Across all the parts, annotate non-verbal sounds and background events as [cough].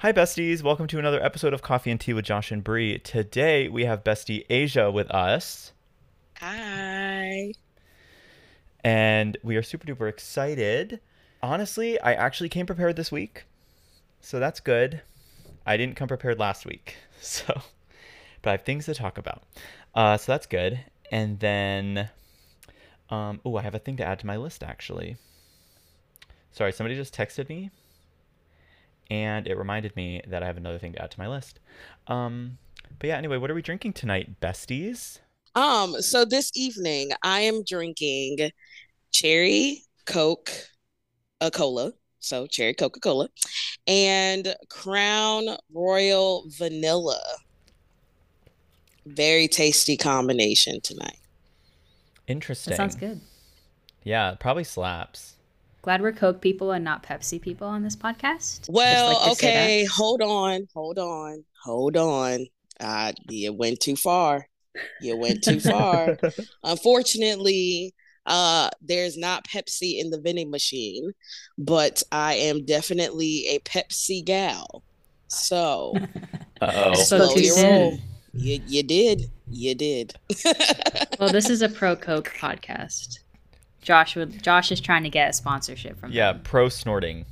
Hi, besties. Welcome to another episode of Coffee and Tea with Josh and Bri. Today we have bestie Aysia with us, Hi. and we are super duper excited. Honestly, I actually came prepared this week, so that's good. I didn't come prepared last week, [laughs] so but I have things to talk about. Uh, so that's good. And then, um, oh, I have a thing to add to my list actually. Sorry, somebody just texted me, and it reminded me that I have another thing to add to my list. Um, but yeah, anyway, what are we drinking tonight, besties? Um, so this evening I am drinking cherry Coke, a cola. So cherry Coca-Cola and Crown Royal Vanilla. Very tasty combination tonight. Interesting. That sounds good. Yeah, probably slaps. Glad we're Coke people and not Pepsi people on this podcast. Well, like to say that. okay, hold on, hold on, hold on. Uh, you went too far. You went too far. [laughs] Unfortunately, uh, there's not Pepsi in the vending machine, but I am definitely a Pepsi gal. So [laughs] Uh So slow too your soon. roll. You you did. You did. [laughs] Well, this is a pro Coke podcast. Josh would Josh is trying to get a sponsorship from Yeah, them. pro snorting.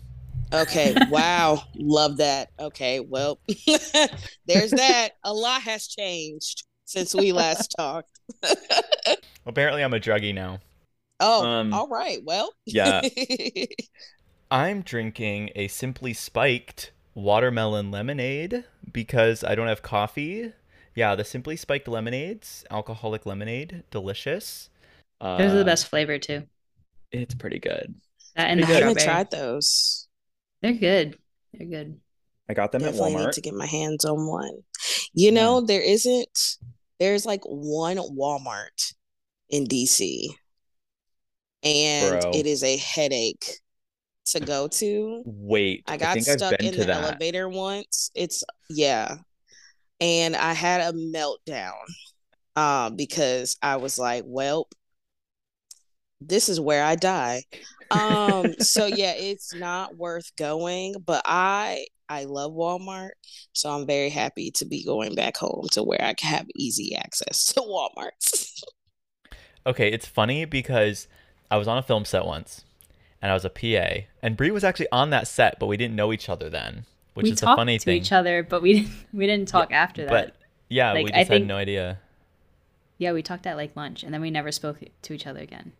Okay. [laughs] Wow. Love that. Okay. Well, [laughs] there's that. A lot has changed since we last [laughs] talked. Apparently, I'm a druggie now. Oh, Um, all right. Well, Yeah. I'm drinking a Simply Spiked watermelon lemonade because I don't have coffee. Yeah, the Simply Spiked lemonades, alcoholic lemonade, delicious. Uh, Those are the best flavor too. It's pretty good. That and I the good. haven't tried those. They're good. They're good. I got them Definitely at need to get my hands on one. You know, there isn't. There's like one Walmart in DC, and Bro. it is a headache to go to. Wait, I got think I've stuck been in the that. elevator once. It's yeah. And I had a meltdown um because I was like, well, this is where I die. Um [laughs] so yeah, it's not worth going, but I I love Walmart, so I'm very happy to be going back home to where I can have easy access to Walmart. [laughs] Okay, it's funny because I was on a film set once, and I was a PA, and Bri was actually on that set, but we didn't know each other then, which we is the talked funny to thing. each other, but we didn't [laughs] we didn't talk after that. But yeah, Like, we I just had think- no idea yeah, we talked at like lunch and then we never spoke to each other again.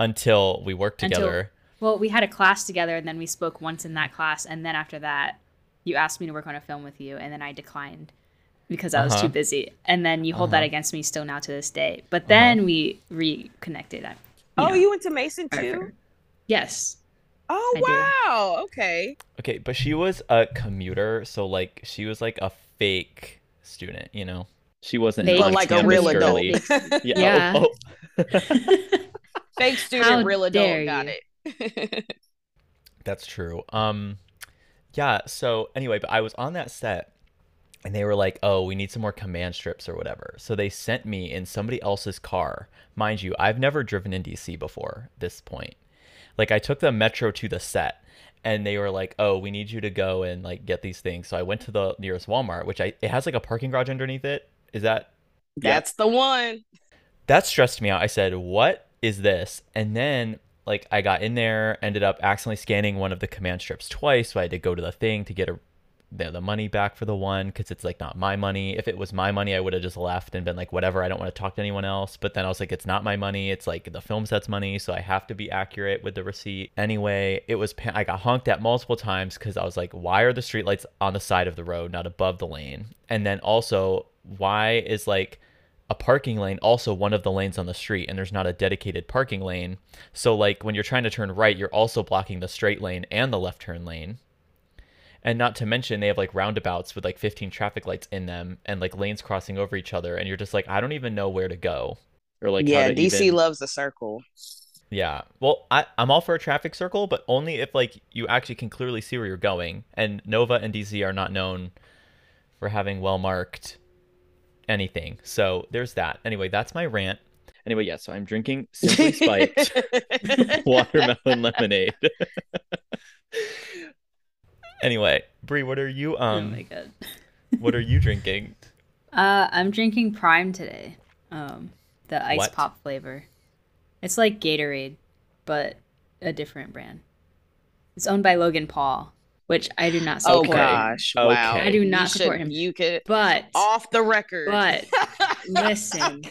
Until we worked Until- together. Well, we had a class together and then we spoke once in that class and then after that you asked me to work on a film with you and then I declined because I was Uh-huh. too busy. And then you hold that Uh-huh. against me still now to this day. But then we reconnected. I- Oh, know, you went to Mason forever. Yes. Oh I do. wow. Okay. Okay, but she was a commuter, so like she was like a fake student, you know. She wasn't Fake like a real adult. [laughs] Yeah. Yeah. oh, oh. [laughs] [laughs] Fake student, How real dare adult. Got it. [laughs] That's true. Um yeah, so anyway, but I was on that set and they were like, "Oh, we need some more command strips or whatever." So they sent me in somebody else's car. Mind you, I've never driven in DC before this point. Like I took the metro to the set and they were like, "Oh, we need you to go and like get these things." So I went to the nearest Walmart, which I it has like a parking garage underneath it. Is that Yeah. That's the one. that stressed me out. I said, "What is this?" And then like I got in there, ended up accidentally scanning one of the command strips twice, so I had to go to the thing to get a the, the money back for the one because it's like not my money. If it was my money, I would have just left and been like, whatever. I don't want to talk to anyone else. But then I was like, it's not my money. It's like the film set's money, so I have to be accurate with the receipt. Anyway, it was I got honked at multiple times because I was like, why are the streetlights on the side of the road, not above the lane? And then also, why is like a parking lane also one of the lanes on the street and there's not a dedicated parking lane. So like when you're trying to turn right you're also blocking the straight lane and the left turn lane. And not to mention they have like roundabouts with like 15 traffic lights in them and like lanes crossing over each other and you're just like i don't even know where to go. Or like yeah, DC even- loves a circle. yeah. Well I, i'm all for a traffic circle but only if like you actually can clearly see where you're going. And nova and dc are not known for having well marked anything so there's that anyway that's my rant anyway yeah so i'm drinking simply [laughs] spiked [laughs] watermelon lemonade Anyway, Bri, what are you oh um my god. [laughs] what are you drinking? Uh, I'm drinking Prime today. Um, the ice What? pop flavor. It's like Gatorade, but a different brand. It's owned by Logan Paul, which I do not support. Oh support. gosh! Okay. Wow. I do You not support should- him. You could But off the record. But, [laughs] listen,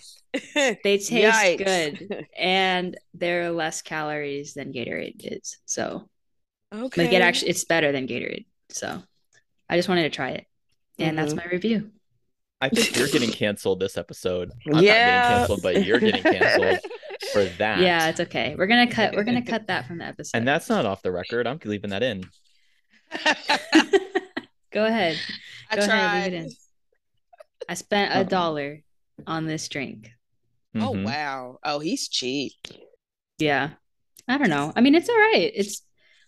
they [laughs] taste Yikes. good [laughs] and they're less calories than Gatorade is. So okay. like it actually it's better than Gatorade. So I just wanted to try it. And that's Mhm. my review. I think you're getting canceled this episode. I'm not Yeah. getting canceled, but you're getting canceled for that. Yeah, it's okay. We're gonna cut we're gonna cut that from the episode. and that's not off the record. I'm leaving that in. [laughs] Go ahead. I Go ahead, tried. leave it in. I spent a Uh-oh. dollar on this drink. Oh Mhm. wow! Oh, he's cheap. Yeah. I don't know. I mean, it's all right. It's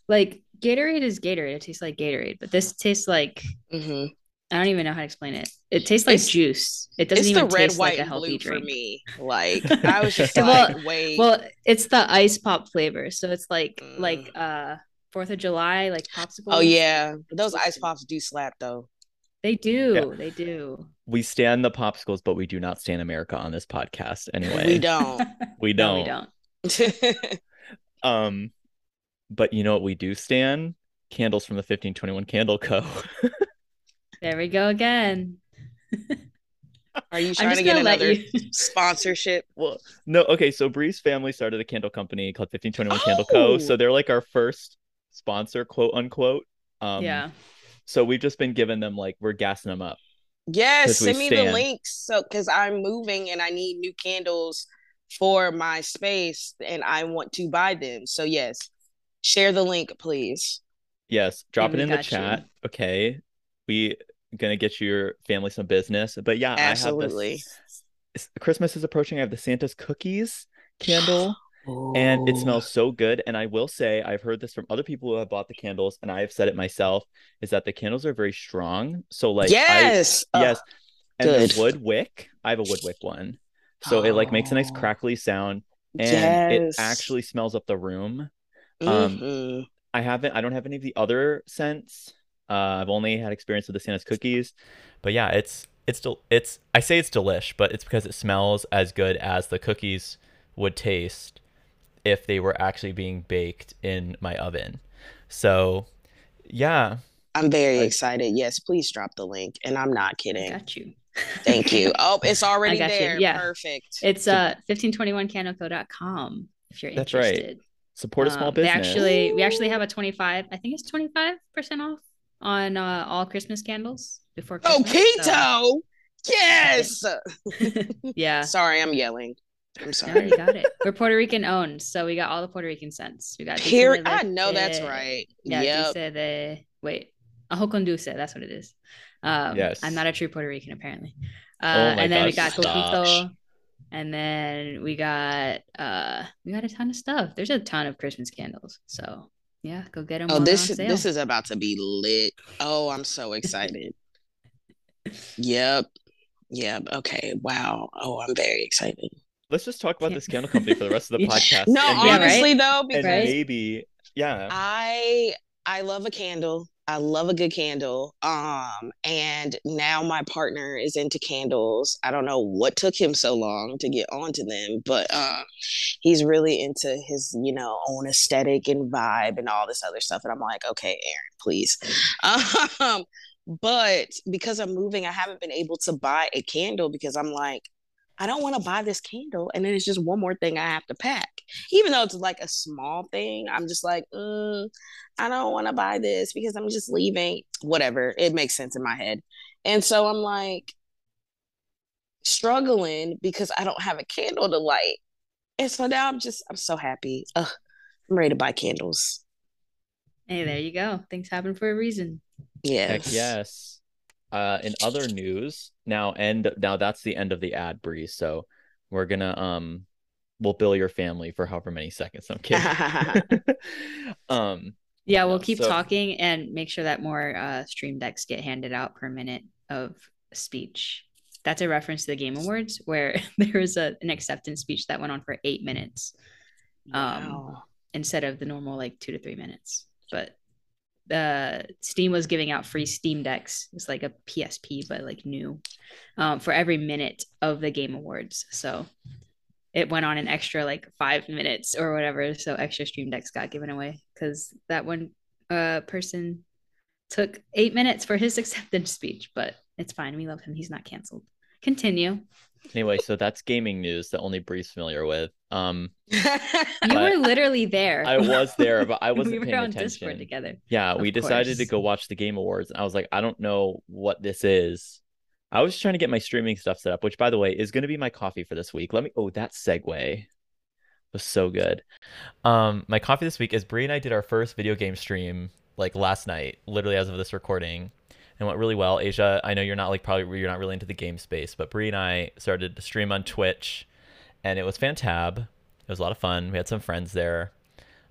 like Gatorade is Gatorade. It tastes like Gatorade, but this tastes like hmm I don't even know how to explain it. It tastes like It's- juice. It doesn't It's even the red, taste white, like a and healthy blue drink. for me. Like [laughs] I was just Well- like, wait. Well, it's the ice pop flavor, so it's like Mm. like uh Fourth of July, like popsicles. oh yeah, those ice pops do slap though. they do. Yeah. They do. We stand the popsicles, but we do not stand America on this podcast. Anyway, We don't. [laughs] We don't. we don't. [laughs] Um, but you know what we do stand? Candles from the 1521 Candle Co. [laughs] There we go again. Are you I'm trying to get another you. sponsorship? well, no, okay. So Bri's family started a candle company called 1521 Candle Co. Oh! So they're like our first sponsor, quote unquote. Um, yeah. So we've just been giving them like we're gassing them up. Yes, send me the links. So, because I'm moving and I need new candles for my space, and I want to buy them. So yes, share the link, please. Yes, drop And it in the got you. chat. Okay, we gonna get your family some business. But yeah, Absolutely. I have this. Christmas is approaching. I have the Santa's cookies candle. [gasps] [gasps] [gasps] and it smells so good. And I will say, I've heard this from other people who have bought the candles, and I have said it myself, is that the candles are very strong. So like, yes, I, Oh, yes, and good. the wood wick, I have a wood wick one, so it like makes a nice Oh. crackly sound, and yes. it actually smells up the room. um, Mhm. I haven't, I don't have any of the other scents. Uh, I've only had experience with the Santa's cookies, but yeah, it's it's still it's I say it's delish, but it's because it smells as good as the cookies would taste if they were actually being baked in my oven. So, yeah, I'm very I- excited. Yes, please drop the link, and I'm not I kidding. got you. Thank you. [laughs] Oh, it's already got you. there. Yeah. Perfect. It's uh 1521candleco.com if you're That's right. interested. support a small Um, they business. actually we actually have a 25, I think it's 25% off on uh, all Christmas candles before Oh, Christmas. so- keto. Yes. [laughs] yeah. [laughs] Sorry, I'm yelling. I'm [laughs] No, sorry. you got it. We're Puerto Rican owned, so we got all the Puerto Rican scents. We got Here, de I know that's right. Yeah, yep. dulce de wait, arroz con dulce. That's what it is. Um, Yes. I'm not a true Puerto Rican apparently. Oh Uh, my and then we got stop. coquito, and then we got uh, we got a ton of stuff. There's a ton of Christmas candles, so yeah, go get them. Oh, this this is about to be lit. Oh, I'm so excited. [laughs] yep. Yep. Okay. Wow. Oh, I'm very excited. Let's just talk about this candle company for the rest of the [laughs] podcast. No, and Yeah, maybe, honestly though, because Right? maybe, yeah. I I love a candle. I love a good candle. Um, and now my partner is into candles. I don't know what took him so long to get onto them, but uh, he's really into his, you know, own aesthetic and vibe and all this other stuff. And I'm like, okay, Aaron, please. [laughs] Um, but because I'm moving, I haven't been able to buy a candle because I'm like, I don't want to buy this candle, and then it's just one more thing I have to pack. Even though it's like a small thing, I'm just like, mm, I don't want to buy this because I'm just leaving. Whatever, it makes sense in my head, and so I'm like struggling because I don't have a candle to light, and so now I'm just I'm so happy. Ugh, I'm ready to buy candles. Hey, there you go. Things happen for a reason. Yes. Heck yes. Uh, in other news, now end now that's the end of the ad, Bri. So we're gonna um, we'll bill your family for however many seconds. I'm kidding. [laughs] [laughs] um, Yeah, we'll keep so- talking and make sure that more uh, Steam decks get handed out per minute of speech. That's a reference to the Game Awards where [laughs] there was a, an acceptance speech that went on for eight minutes um, Wow. instead of the normal like two to three minutes. But uh Steam was giving out free Steam decks. It's like a PSP, but like new, um, for every minute of the Game Awards. So it went on an extra like five minutes or whatever. So extra Steam decks got given away because that one uh person took eight minutes for his [laughs] acceptance speech, but it's fine. We love him. He's not canceled. Continue. Anyway, so that's gaming news that only Bri's familiar with. Um, [laughs] You were literally there. I was there, but I [laughs] wasn't we were paying on attention. Discord together. Yeah, Of we decided to go watch the Game Awards. and I was like, I don't know what this is. I was trying to get my streaming stuff set up, which, by the way, is going to be my coffee for this week. Let me. Oh, that segue was so good. Um, my coffee this week is Bri and I did our first video game stream like last night, literally as of this recording, and went really well. Aysia, I know you're not like probably you're not really into the game space, but Bri and I started to stream on Twitch, and it was fantab. It was a lot of fun. We had some friends there.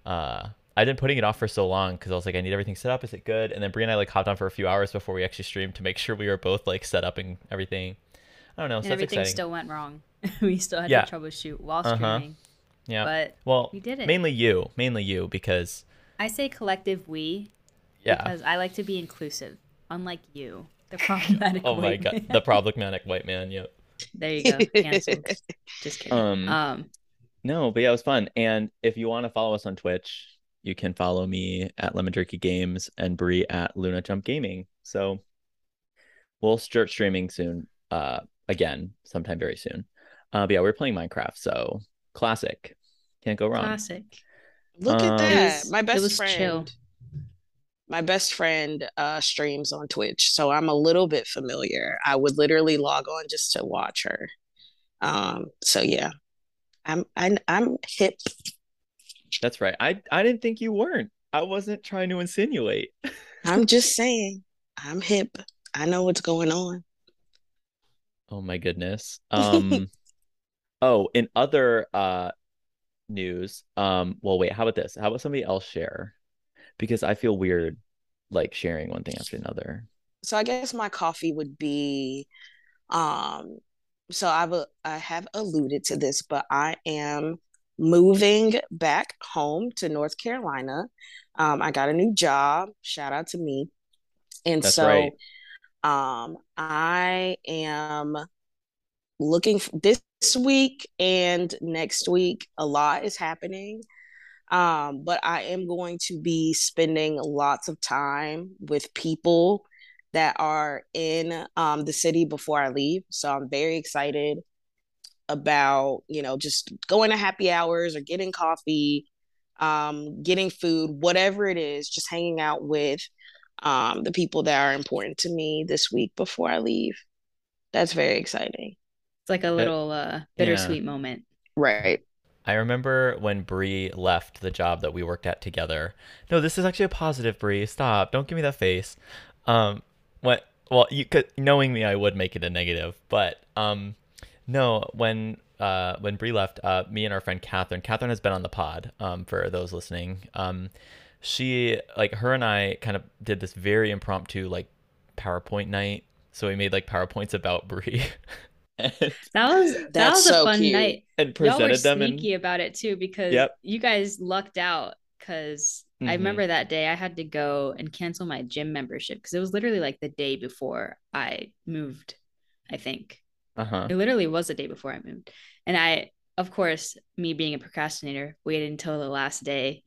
Uh, I've been putting it off for so long because I was like, I need everything set up. Is it good? And then Bri and I like hopped on for a few hours before we actually streamed to make sure we were both like set up and everything. I don't know. So and everything exciting. still went wrong. [laughs] we still had Yeah. to troubleshoot while Uh-huh. streaming. yeah. But well, we did it. mainly you, mainly you, because I say collective we yeah. because I like to be inclusive, unlike you, the [laughs] problematic. Oh my god, man. the problematic white man. Yep. there you go. Canceled. [laughs] Just kidding. Um, Um, No, but yeah, it was fun. And if you want to follow us on Twitch, you can follow me at Lemon Jerky Games and Bri at Luna Jump Gaming. So we'll start streaming soon. Uh, again, sometime very soon. Uh, but yeah, we're playing Minecraft, so classic. Can't go wrong. classic. Look Um, at It that. was- My it best was friend. chill. My best friend uh streams on Twitch, so I'm a little bit familiar. I would literally log on just to watch her. Um, so yeah. I'm I'm I'm hip. That's right. I I didn't think you weren't. I wasn't trying to insinuate. I'm [laughs] just saying. I'm hip. I know what's going on. Oh my goodness. [laughs] Um oh, in other uh news, um well wait, how about this? How about somebody else share? Because I feel weird like sharing one thing after another. So I guess my coffee would be um so I've I have alluded to this, but I am moving back home to North Carolina. Um I got a new job. Shout out to me. And That's so right. um I am looking f this week and next week a lot is happening. Um, but I am going to be spending lots of time with people that are in um, the city before I leave. So I'm very excited about, you know, just going to happy hours or getting coffee, um, getting food, whatever it is, just hanging out with um, the people that are important to me this week before I leave. That's very exciting. It's like a little uh, bittersweet moment. Right. I remember when Bri left the job that we worked at together. No, this is actually a positive, Bri. Stop. Don't give me that face. Um, what? Well, you could knowing me, I would make it a negative, but um, no. When uh when Bri left, uh, me and our friend Catherine. Catherine has been on the pod. Um, for those listening. Um, she like her and I kind of did this very impromptu like PowerPoint night. So we made like PowerPoints about [laughs] Bri. And, [laughs] That was that That's was a so fun cute. night. and Y'all were presented them and sneaky about it too because Yep. you guys lucked out because I Mhm. remember that day I had to go and cancel my gym membership because it was literally like the day before I moved, I think. uh-huh. It literally was the day before I moved. And I, of course, me being a procrastinator, waited until the last day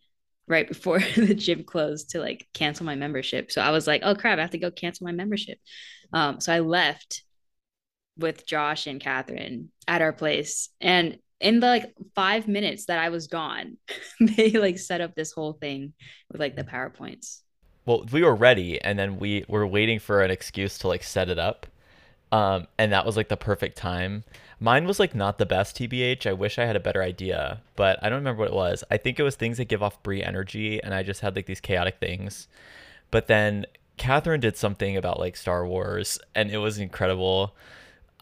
right before [laughs] the gym closed to like cancel my membership. So I was like, oh crap, I have to go cancel my membership. Um, so I left with Josh and Catherine at our place. And in the like five minutes that I was gone, [laughs] they like set up this whole thing with like the PowerPoints. well we were ready and then we were waiting for an excuse to like set it up. Um and that was like the perfect time. Mine was like not the best tbh i wish i had a better idea but i don't remember what it was. I think it was things that give off bri energy and i just had like these chaotic things. But then catherine did something about like star wars and it was incredible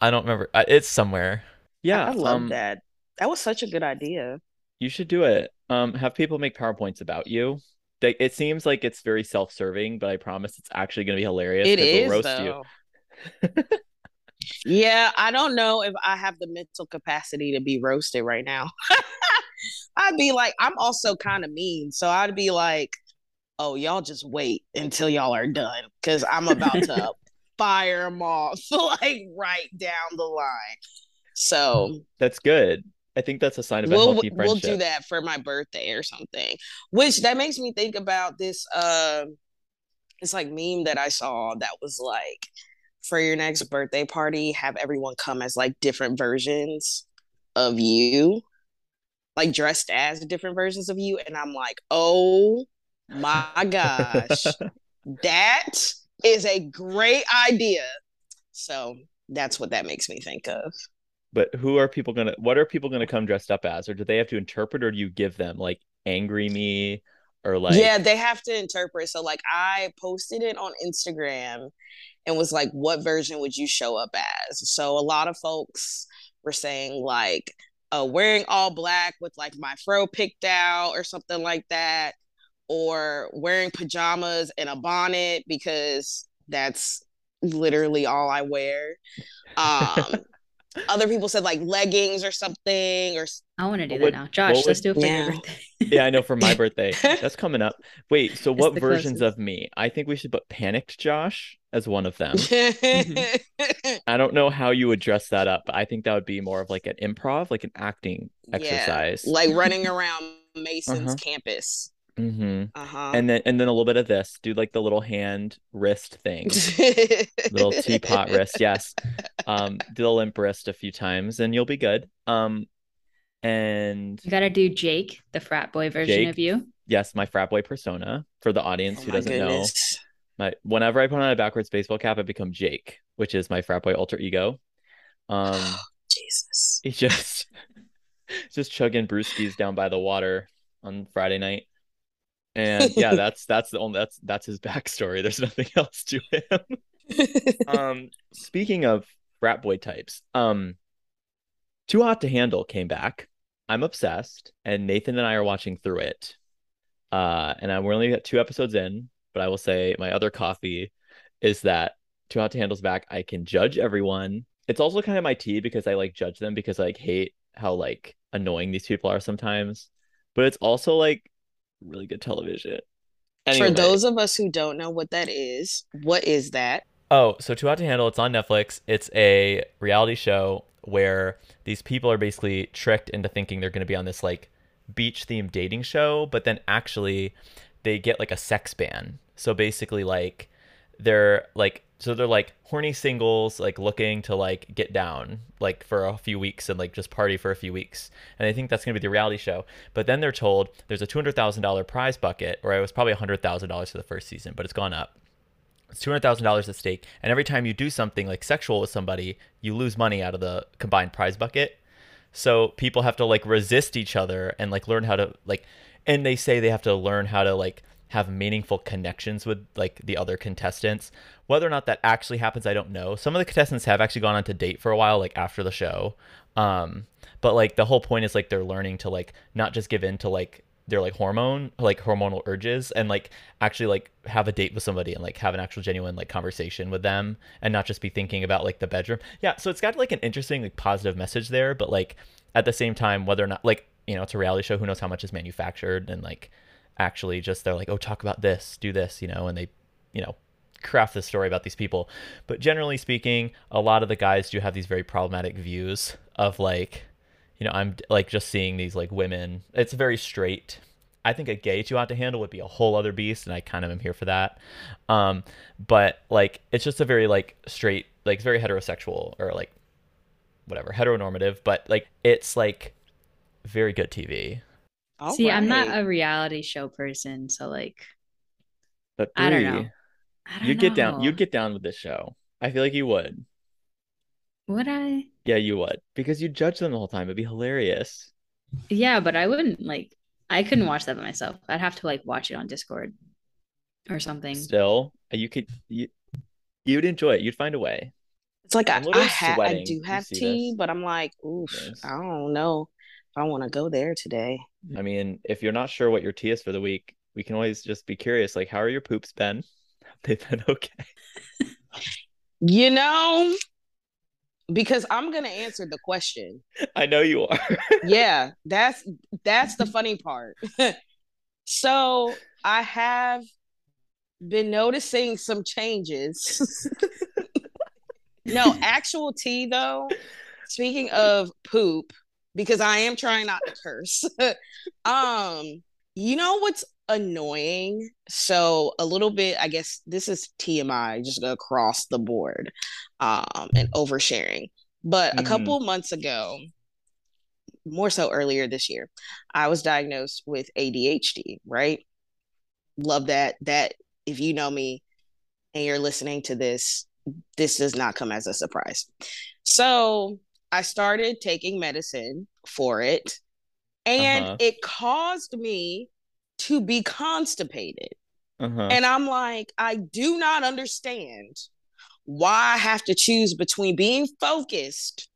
i don't remember it's somewhere yeah I love um, that. That was such a good idea. you should do it. Um, have people make PowerPoints about you. They, it seems like it's very self-serving, but I promise it's actually going to be hilarious. It 'cause they'll is roast you. [laughs] yeah, I don't know if I have the mental capacity to be roasted right now. [laughs] I'd be like, I'm also kind of mean, so I'd be like, oh, y'all just wait until y'all are done because I'm about to [laughs] fire them off [laughs] like right down the line. So that's good. I think that's a sign of a we'll, healthy we'll do that for my birthday or something. Which that makes me think about this uh it's like meme that I saw that was like for your next birthday party, have everyone come as like different versions of you, like dressed as different versions of you. And I'm like, oh my [laughs] gosh, that is a great idea. So that's what that makes me think of. But who are people gonna? What are people gonna come dressed up as, or do they have to interpret, or do you give them like angry me, or like? Yeah, they have to interpret. So like, I posted it on Instagram, and was like, "What version would you show up as?" So a lot of folks were saying like, uh, wearing all black with like my fro picked out or something like that, or wearing pajamas and a bonnet because that's literally all I wear. Um, [laughs] other people said like leggings or something or I want to do What- that now. Josh, let's would- do it for Yeah. your birthday. yeah, I know for my [laughs] birthday. That's coming up. Wait, so It's what versions closest. of me? I think we should put panicked Josh as one of them. Mm-hmm. [laughs] I don't know how you would dress that up, but I think that would be more of like an improv, like an acting Yeah, exercise. like running around Mason's Uh-huh. campus. Hmm Uh-huh. And then and then a little bit of this. Do like the little hand wrist thing. little teapot wrist, yes. [laughs] Um, do the limp wrist a few times and you'll be good. Um, and You gotta do Jake, the frat boy version Jake? of you. yes, my frat boy persona for the audience Oh who doesn't know. My whenever I put on a backwards baseball cap, I become Jake, which is my frat boy alter ego. Um, [gasps] Jesus. he just [laughs] just chugging brewskis down by the water on Friday night. And yeah, [laughs] that's that's the only that's that's his backstory. There's nothing [laughs] else to him. [laughs] um speaking of frat boy types um too hot to handle came back. I'm obsessed and nathan and i are watching through it. Uh and i'm only got two episodes in but i will say my other coffee is that too hot to handle's back. I can judge everyone. It's also kind of my tea because i like judge them because i like hate how like annoying these people are sometimes. But it's also like really good television Anyway. For those of us who don't know what that is, what is that? Oh, so Too Hot to Handle, it's on Netflix. It's a reality show where these people are basically tricked into thinking they're going to be on this like beach themed dating show, but then actually they get like a sex ban. So basically like they're like so they're like horny singles like looking to like get down like for a few weeks and like just party for a few weeks. And they think that's going to be the reality show. But then they're told there's a $200000 prize bucket or it was probably $100000 for the first season but it's gone up. It's two hundred thousand dollars at stake, and every time you do something like sexual with somebody, you lose money out of the combined prize bucket. So people have to like resist each other and like learn how to like, and they say they have to learn how to like have meaningful connections with like the other contestants. Whether or not that actually happens, I don't know. Some of the contestants have actually gone on to date for a while, like after the show. Um, but like the whole point is like they're learning to like not just give in to like their like hormone like hormonal urges and like actually like have a date with somebody and like have an actual genuine like conversation with them and not just be thinking about like the bedroom yeah so it's got like an interesting like positive message there but like at the same time whether or not like you know it's a reality show who knows how much is manufactured and like actually just they're like oh talk about this do this you know and they you know craft this story about these people. But generally speaking a lot of the guys do have these very problematic views of like you know i'm like just seeing these like women. It's very straight. I think a gay too hot to handle would be a whole other beast and i kind of am here for that. Um but like it's just a very like straight like it's very heterosexual or like whatever heteronormative but like it's like very good tv All See, I'm not a reality show person, so like but I don't know. You'd get down you'd get down with this show i feel like you would Would I? yeah you would because you judge them the whole time it'd be hilarious Yeah, but I wouldn't like I couldn't watch that by myself. I'd have to like watch it on Discord or something. still uh, you could you you'd enjoy it you'd find a way It's like I, I'm literally I, ha- I do have tea, this? but I'm like, oof, Yes. I don't know if I want to go there today. I mean, if you're not sure what your tea is for the week, we can always just be curious. Like, how are your poops been? [laughs] Have they been okay? You know, because I'm gonna answer the question. [laughs] I know you are. [laughs] yeah, that's that's the funny part. so I have been noticing some changes. no, actual tea though. Speaking of poop, because I am trying not to curse. [laughs] um, you know what's annoying? So a little bit, I guess this is TMI just across the board, um, and oversharing. But a Mhm. couple months ago, more so earlier this year, I was diagnosed with ADHD, right? Love that. That if you know me and you're listening to this, this does not come as a surprise. So I started taking medicine for it, and Uh-huh. it caused me to be constipated. Uh-huh. And I'm like, I do not understand why I have to choose between being focused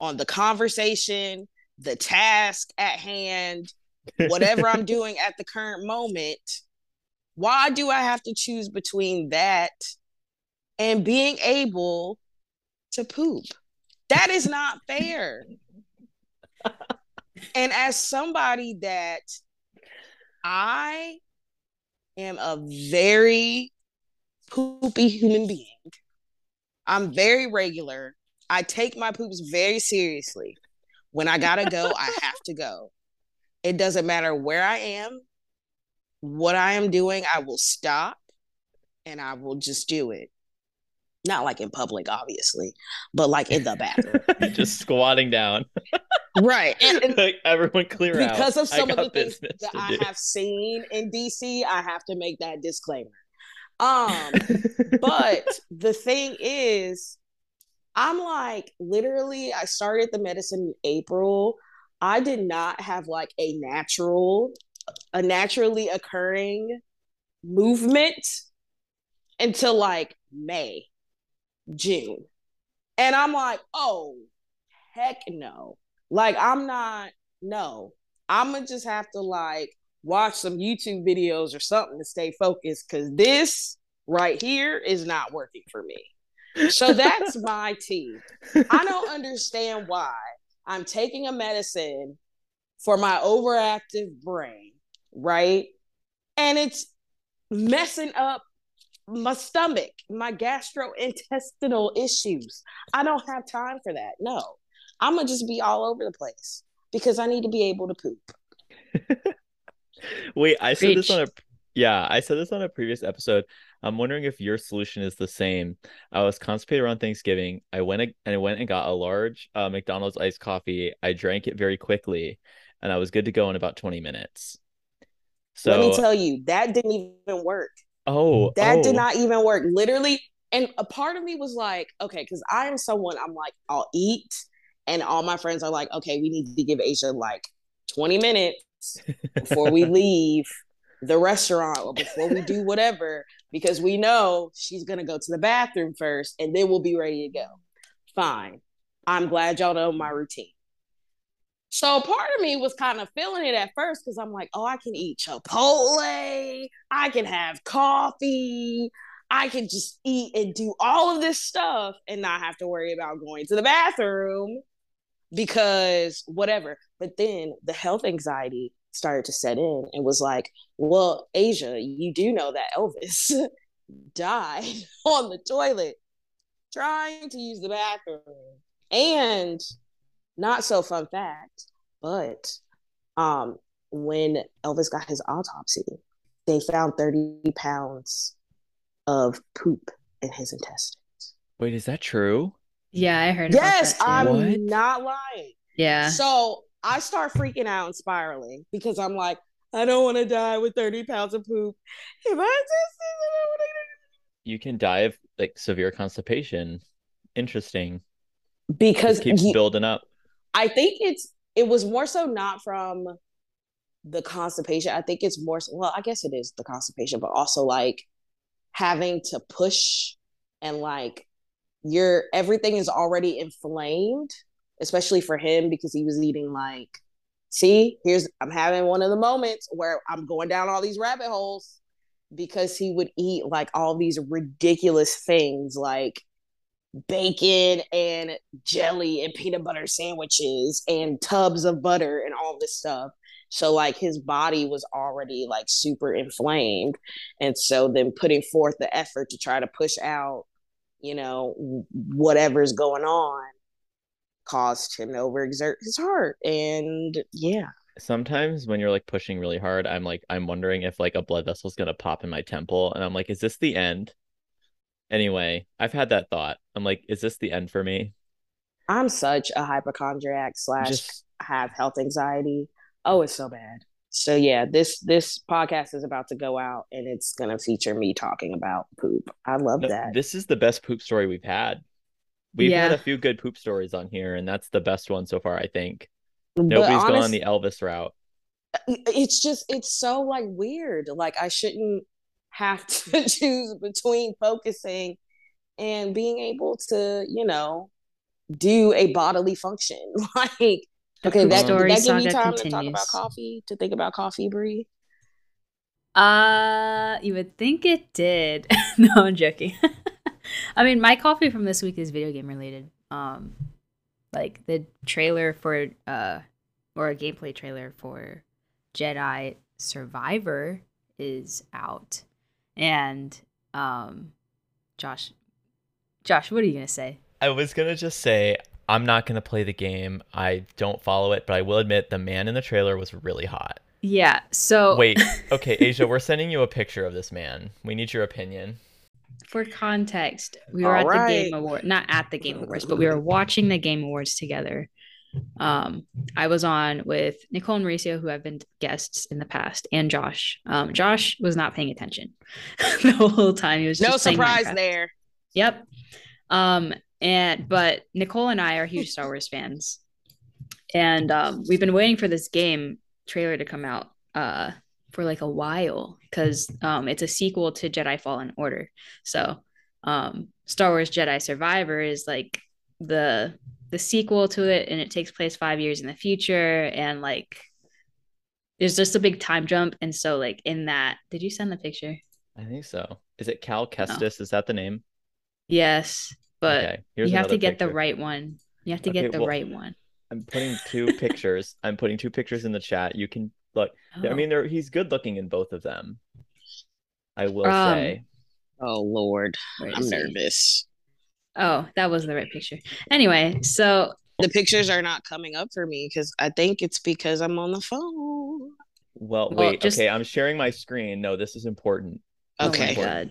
on the conversation, the task at hand, whatever I'm [laughs] doing at the current moment. Why do I have to choose between that and being able to poop? That is not fair. and as somebody that I am a very poopy human being, I'm very regular. I take my poops very seriously. When I gotta go, I [laughs] have to go. It doesn't matter where I am, what I am doing, I will stop and I will just do it. Not like in public, obviously, but like in the bathroom. [laughs] just squatting down. right. And, and [laughs] like everyone clear out. because of some of the things that I do. have seen in DC, I have to make that disclaimer. Um, [laughs] but the thing is, I'm like, literally, I started the medicine in April. I did not have like a natural, a naturally occurring movement until like May, June. And I'm like, oh, heck no. Like, I'm not, no. I'm gonna just have to like watch some YouTube videos or something to stay focused because this right here is not working for me. So that's [laughs] my tea. I don't understand why I'm taking a medicine for my overactive brain, right? And it's messing up my stomach, my gastrointestinal issues. I don't have time for that. No, I'm gonna just be all over the place because I need to be able to poop. [laughs] Wait, I said this on a yeah, I said this on a previous episode. I'm wondering if your solution is the same. I was constipated around Thanksgiving. I went and I went and got a large uh, McDonald's iced coffee. I drank it very quickly, and I was good to go in about 20 minutes. So, Let me tell you, that didn't even work. Oh, That did oh. not even work. Literally, and a part of me was like, okay, because I am someone I'm like, I'll eat, and all my friends are like, okay, we need to give Aysia like 20 minutes before we [laughs] leave the restaurant or before we do whatever, because we know she's gonna go to the bathroom first and then we'll be ready to go. Fine. I'm glad y'all know my routine. So part of me was kind of feeling it at first because I'm like, oh, I can eat Chipotle, I can have coffee, I can just eat and do all of this stuff and not have to worry about going to the bathroom because whatever. But then the health anxiety started to set in and was like, well, Aysia, you do know that Elvis [laughs] died [laughs] on the toilet trying to use the bathroom. And not so fun fact, but um, when Elvis got his autopsy, they found 30 pounds of poop in his intestines. Wait, is that true? Yeah, I heard. Yes, about that I'm. What? not lying. Yeah. So I start freaking out and spiraling because I'm like, I don't want to die with 30 pounds of poop. If I just [laughs] You can die of like severe constipation. Interesting. because Just keeps you- building up. I think it's it was more so not from the constipation. I think it's more so, well, I guess it is the constipation, but also like having to push and like your everything is already inflamed, especially for him because he was eating like see, here's I'm having one of the moments where I'm going down all these rabbit holes because he would eat like all these ridiculous things like bacon and jelly and peanut butter sandwiches and tubs of butter and all this stuff. So like his body was already like super inflamed. And so then putting forth the effort to try to push out, you know, whatever's going on caused him to overexert his heart. And yeah. Sometimes when you're like pushing really hard, I'm like I'm wondering if like a blood vessel's gonna pop in my temple, and I'm like, is this the end? Anyway, I've had that thought. I'm like, is this the end for me? I'm such a hypochondriac slash Just have health anxiety. Oh, it's so bad. So yeah, this this podcast is about to go out and it's gonna feature me talking about poop. I love no, that. this is the best poop story we've had. We've had a few good poop stories on here, and that's the best one so far, I think. But Nobody's gone the Elvis route. Uh, it's just it's so like weird. Like I shouldn't have [laughs] to choose between focusing and being able to, you know, do a bodily function. [laughs] like okay, poop that, story did that give you saga time to talk about coffee, to think about coffee, Bri? Uh, you would think it did. [laughs] no, I'm joking. I mean, my coffee from this week is video game related. Um, like the trailer for uh, or a gameplay trailer for Jedi Survivor is out, and um, Josh, Josh, what are you gonna say? I was gonna just say I'm not gonna play the game. I don't follow it, but I will admit the man in the trailer was really hot. Yeah. So Wait, [laughs] okay, Aysia, we're sending you a picture of this man. We need your opinion. For context, we were at All the right. Game Award, not at the Game Awards, but we were watching the Game Awards together. Um, I was on with Nicole and Mauricio, who have been guests in the past, and Josh. Um, Josh was not paying attention [laughs] the whole time. He was No surprise there. Yep. Um, and but Nicole and I are huge Star Wars fans, and um, we've been waiting for this game trailer to come out uh for like a while because um it's a sequel to Jedi Fallen Order. So um Star Wars Jedi Survivor is like the the sequel to it and it takes place 5 years in the future and like there's just a big time jump and so like in that did you send the picture? I think so. Is it Cal Kestis? Is that the name? Yes, but Okay, you have to another get the right one. You have to Okay, get the well- right one. I'm putting [laughs] two pictures. I'm putting two pictures in the chat. You can look. I Oh. mean, they're, he's good looking in both of them. I will Um, say. Oh Lord, I'm nervous. Oh, that was the right picture. Anyway, so The pictures are not coming up for me because I think it's because I'm on the phone. Well, well, wait. just- Okay, I'm sharing my screen. No, this is important. Okay. Oh my god.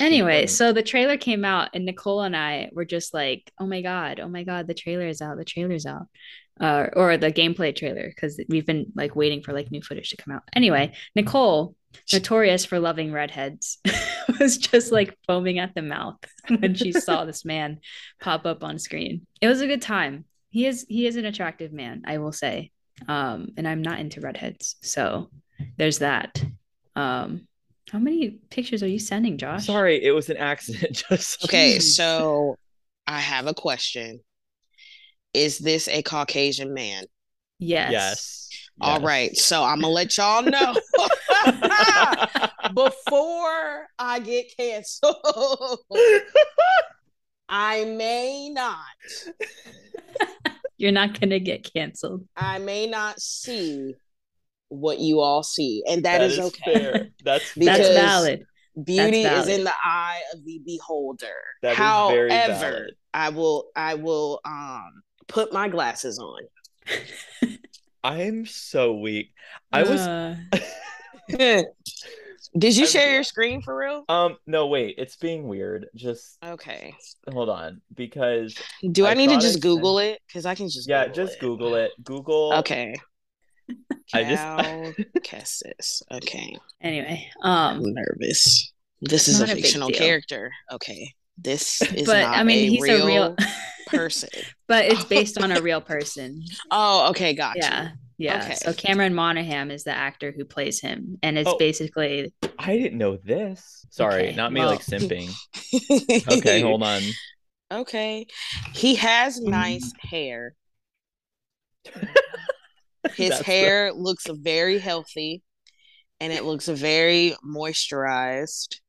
Anyway, so the trailer came out, and Nicole and I were just like, "Oh my god, oh my god, the trailer is out, the trailer's out," uh, or the gameplay trailer because we've been like waiting for like new footage to come out. Anyway, Nicole, notorious for loving redheads, [laughs] was just like foaming at the mouth [laughs] when she saw this man pop up on screen. It was a good time. He is he is an attractive man, I will say, um, and I'm not into redheads, so there's that. Um, how many pictures are you sending, Josh? Sorry, it was an accident. [laughs] Just Okay, Jeez. so I have a question. Is this a Caucasian man? Yes. yes. All yes. right, so I'm gonna let y'all know [laughs] before I get canceled. [laughs] I may not. [laughs] You're not gonna get canceled. I may not see what you all see, and that is, is okay. fair. That's Because- That's valid. Beauty is valid. in the eye of the beholder. That is However, very valid. I will I will um put my glasses on. I'm so weak. I was Uh, [laughs] Did you I'm- share your screen for real? um no wait, it's being weird. Just Okay. hold on because Do I, I need to just I Google it? Because I can just yeah, Google just Google it. Google Okay. I just- [laughs] Cal Kestis. Okay. anyway, I'm um, nervous. This is a not a fictional character. Okay. This [laughs] is but not I mean, a he's real a real, [laughs] person. [laughs] but it's based on a real person. Oh, okay, gotcha. Yeah, yeah. Okay. So Cameron Monaghan is the actor who plays him, and it's Oh. basically I didn't know this. Sorry, Okay, not me well- like simping. Okay, hold on. Okay. He has Mm. nice hair. His That's the- hair looks very healthy and it looks very moisturized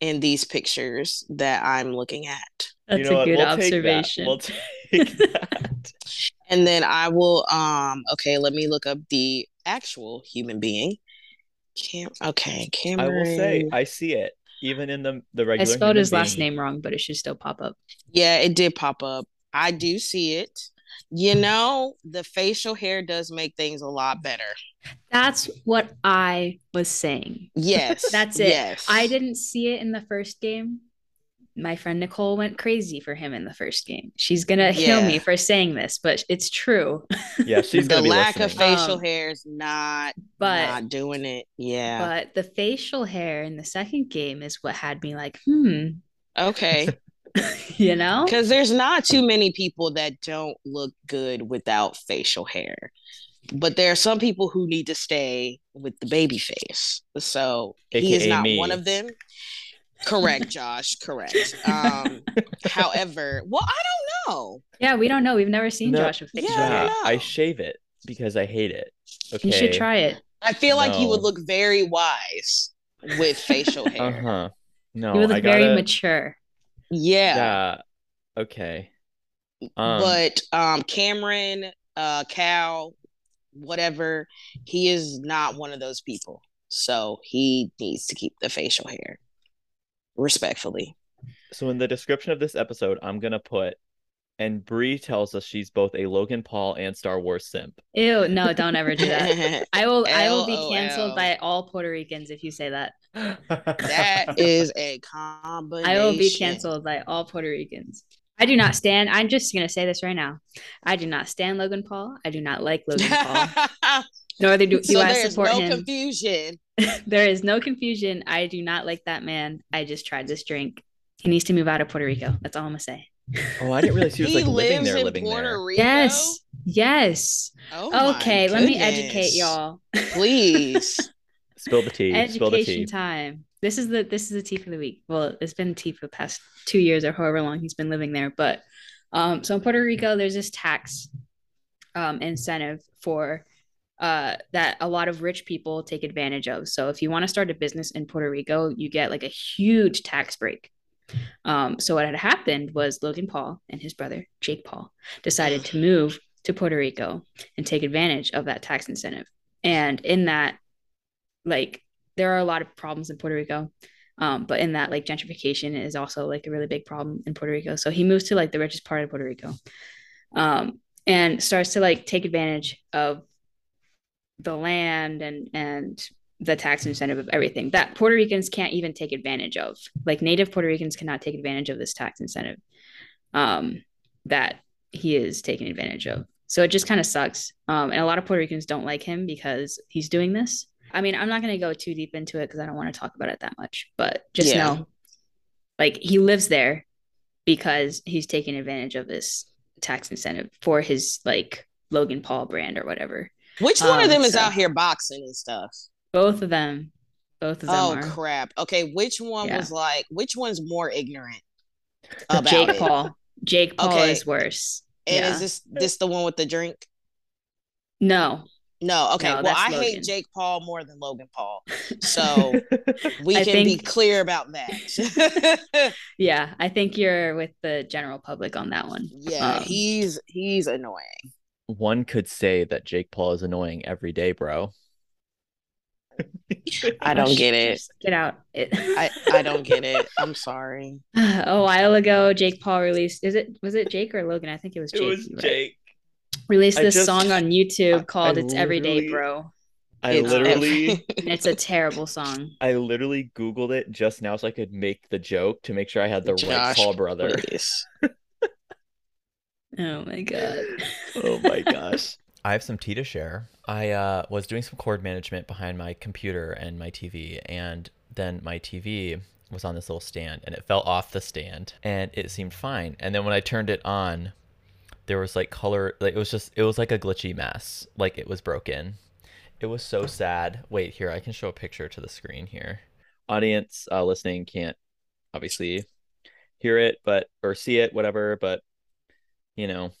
in these pictures that I'm looking at. that's you know a what? good We'll observation. Take that. We'll [laughs] take that. And then I will um okay, let me look up the actual human being. Cam okay, I will say I see it even in the the regular I regular. spelled human his last name wrong, but it should still pop up. Yeah, it did pop up. I do see it. You know, the facial hair does make things a lot better. That's what I was saying. [laughs] Yes. That's it. Yes. I didn't see it in the first game. My friend Nicole went crazy for him in the first game. She's gonna [laughs] kill me for saying this, but it's true. Yeah, she's [laughs] the gonna be lack of facial Um, hair is not But not doing it. Yeah. but the facial hair in the second game is what had me like, hmm, okay. [laughs] you know? Because there's not too many people that don't look good without facial hair. But there are some people who need to stay with the baby face. So he is not me. one of them. Correct, Josh. Correct. Um, [laughs] however, well, I don't know. Yeah, we don't know. We've never seen No, Josh with facial Yeah, I hair. I shave it because I hate it. Okay. You should try it. I feel like you would look very wise with facial [laughs] hair. Uh hair. huh. No, you would look I very gotta. mature. Yeah. Yeah. Okay. Um, but um Cameron, uh Cal, whatever, he is not one of those people. So he needs to keep the facial hair. Respectfully. so in the description of this episode, I'm gonna put, and Bri tells us she's both a Logan Paul and Star Wars simp. Ew, no, don't ever do that. [laughs] I will I will be canceled by all Puerto Ricans if you say that. [laughs] that is a combination. I will be canceled by all Puerto Ricans. I do not stand. I'm just gonna say this right now. I do not stand Logan Paul. I do not like Logan Paul. [laughs] Nor do, do so I there's support no him. confusion. there is no confusion. I do not like that man. I just tried this drink. He needs to move out of Puerto Rico. That's all I'm gonna say. Oh, I didn't realize he was like living lives there, in living Puerto there. Rico. Yes. Yes. Oh okay, let me educate y'all. Please. [laughs] Spill the tea. Spill the Education tea. time. This is the this is the tea for the week. Well, it's been tea for the past two years or however long he's been living there. But um, so in Puerto Rico, there's this tax um incentive for uh that a lot of rich people take advantage of. So if you want to start a business in Puerto Rico, you get like a huge tax break. Um, so what had happened was Logan Paul and his brother Jake Paul decided to move to Puerto Rico and take advantage of that tax incentive. And in that, like, there are a lot of problems in Puerto Rico. Um, but in that, like, gentrification is also like a really big problem in Puerto Rico. So he moves to like the richest part of Puerto Rico, um, and starts to like take advantage of the land and and the tax incentive of everything that Puerto Ricans can't even take advantage of. Like native Puerto Ricans cannot take advantage of this tax incentive um, that he is taking advantage of. So it just kind of sucks. Um, and a lot of Puerto Ricans don't like him because he's doing this. I mean, I'm not going to go too deep into it because I don't want to talk about it that much, but just Yeah. know like he lives there because he's taking advantage of this tax incentive for his like Logan Paul brand or whatever. Which one Um, of them is so- out here boxing and stuff? Both of them, both of them Oh are. crap. Okay, which one Yeah. was like which one's more ignorant about Jake it? Paul. Jake Paul Okay. is worse. And yeah. is this this the one with the drink? No, No, okay. No, well, I Logan. hate Jake Paul more than Logan Paul. [laughs] So [laughs] we I can be clear about that. [laughs] yeah, I think you're with the general public on that one. yeah, Um, he's he's annoying. One could say that Jake Paul is annoying every day, bro. [laughs] I don't get it. Get out. It- [laughs] I I don't get it. I'm sorry. [laughs] a while ago, Jake Paul released. Is it was it Jake or Logan? I think it was Jake. It was right. Jake. Released I this just- song on YouTube I- called I "It's Everyday, Bro." I It's literally, it's a terrible song. I literally Googled it just now so I could make the joke to make sure I had the right Josh, Paul brother. Oh my god. Oh my gosh. I have some tea to share. I uh, was doing some cord management behind my computer and my TV, and then my TV was on this little stand and it fell off the stand and it seemed fine. And then when I turned it on, there was like color, like it was just, it was like a glitchy mess, like it was broken. It was so sad. Wait, here, I can show a picture to the screen here. Audience uh, listening can't obviously hear it, but, or see it, whatever, but you know,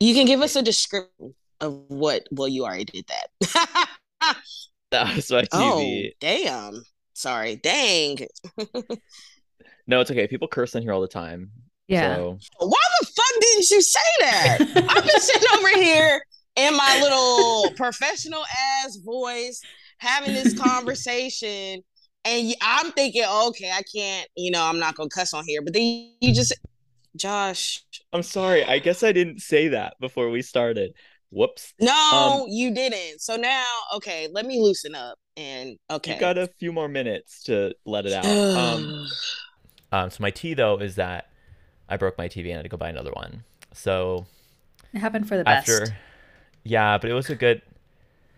You can give us a description of what well you already did that. [laughs] that was my oh, damn. Sorry. Dang. No, it's okay. People curse in here all the time. Yeah. So Why the fuck didn't you say that? I'm just sitting over here in my little professional ass voice having this [laughs] conversation. And I'm thinking, okay, I can't, you know, I'm not gonna cuss on here. But then you just, Josh. I'm sorry. I guess I didn't say that before we started. Whoops. No, um, you didn't. So now, okay, let me loosen up. And okay, you got a few more minutes to let it out. um, [sighs] um, so my tea though is that I broke my TV and I had to go buy another one. So it happened for the after, best. Yeah, but it was a good.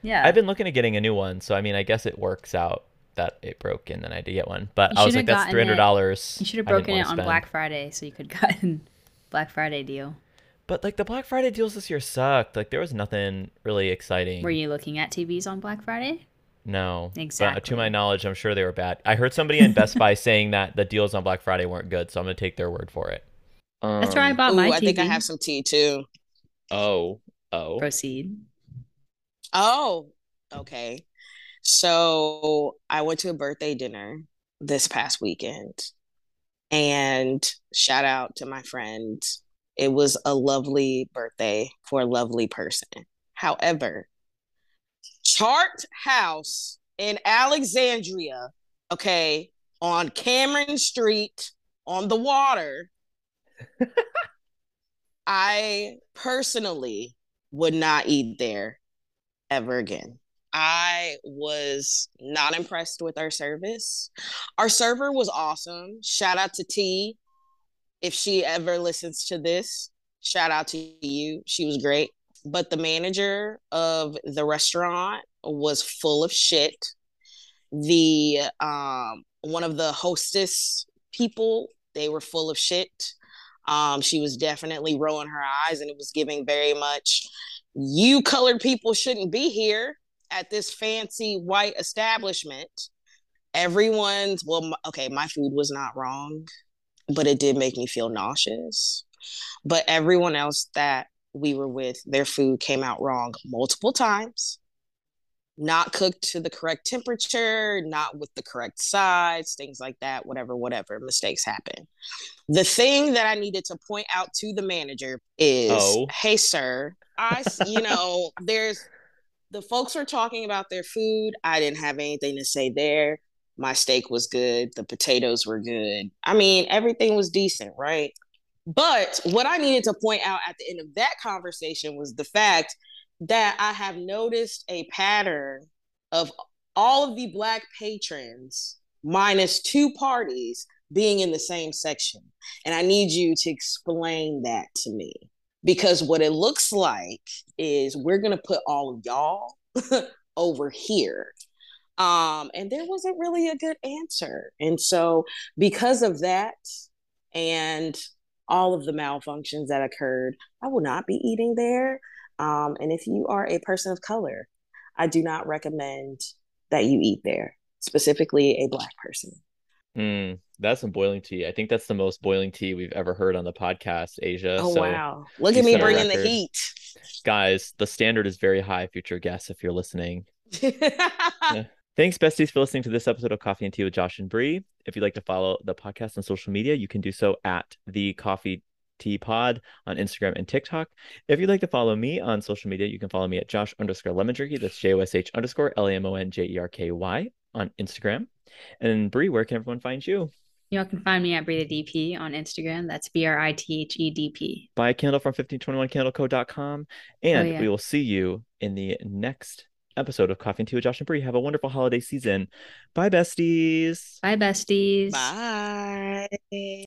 Yeah. I've been looking at getting a new one, so I mean, I guess it works out that it broke and then I had to get one. But I was like, that's three hundred dollars. You should have broken it on spend. Black Friday so you could [laughs] gotten Black Friday deal. But like the Black Friday deals this year sucked. Like there was nothing really exciting. Were you looking at TVs on Black Friday? No. Exactly. But to my knowledge, I'm sure they were bad. I heard somebody in Best Buy [laughs] saying that the deals on Black Friday weren't good, so I'm gonna take their word for it. Um, That's where I bought my Ooh, TV. I think I have some tea too. Oh. Oh. Proceed. Oh, okay. So I went to a birthday dinner this past weekend. And shout out to my friend. It was a lovely birthday for a lovely person. However, Chart House in Alexandria, okay, on Cameron Street on the water. [laughs] I personally would not eat there ever again. I was not impressed with our service. Our server was awesome. Shout out to T. If she ever listens to this, shout out to you. She was great. But the manager of the restaurant was full of shit. The um one of the hostess people, they were full of shit. Um, she was definitely rolling her eyes and it was giving very much you colored people shouldn't be here at this fancy white establishment. Everyone's, well, okay, my food was not wrong, but it did make me feel nauseous. But everyone else that we were with, their food came out wrong multiple times not cooked to the correct temperature, not with the correct size, things like that, whatever, whatever, mistakes happen. The thing that I needed to point out to the manager is oh. hey, sir, I, you [laughs] know, there's the folks were talking about their food. I didn't have anything to say there. My steak was good. The potatoes were good. I mean, everything was decent, right? But what I needed to point out at the end of that conversation was the fact that I have noticed a pattern of all of the Black patrons, minus two parties, being in the same section. And I need you to explain that to me. Because what it looks like is we're going to put all of y'all [laughs] over here. Um, and there wasn't really a good answer. And so, because of that, and all of the malfunctions that occurred, I will not be eating there. Um, and if you are a person of color, I do not recommend that you eat there, specifically a Black person. Mm, that's some boiling tea. I think that's the most boiling tea we've ever heard on the podcast, Aysia. Oh, so wow. Look at me bringing the heat. Guys, the standard is very high, future guests, if you're listening. yeah. [laughs] Thanks, besties, for listening to this episode of Coffee and Tea with Josh and Bri. If you'd like to follow the podcast on social media, you can do so at the Coffee Tea Pod on Instagram and TikTok. If you'd like to follow me on social media, you can follow me at Josh underscore lemon jerky. That's J O S H underscore L A M O N J E R K Y on Instagram. And Bri, where can everyone find you? Y'all can find me at Bri the DP on Instagram. That's B R I T H E D P. Buy a candle from 1521candleco.com. And oh, yeah. we will see you in the next episode of Coffee and Tea with Josh and Bri. Have a wonderful holiday season. Bye, besties. Bye, besties. Bye.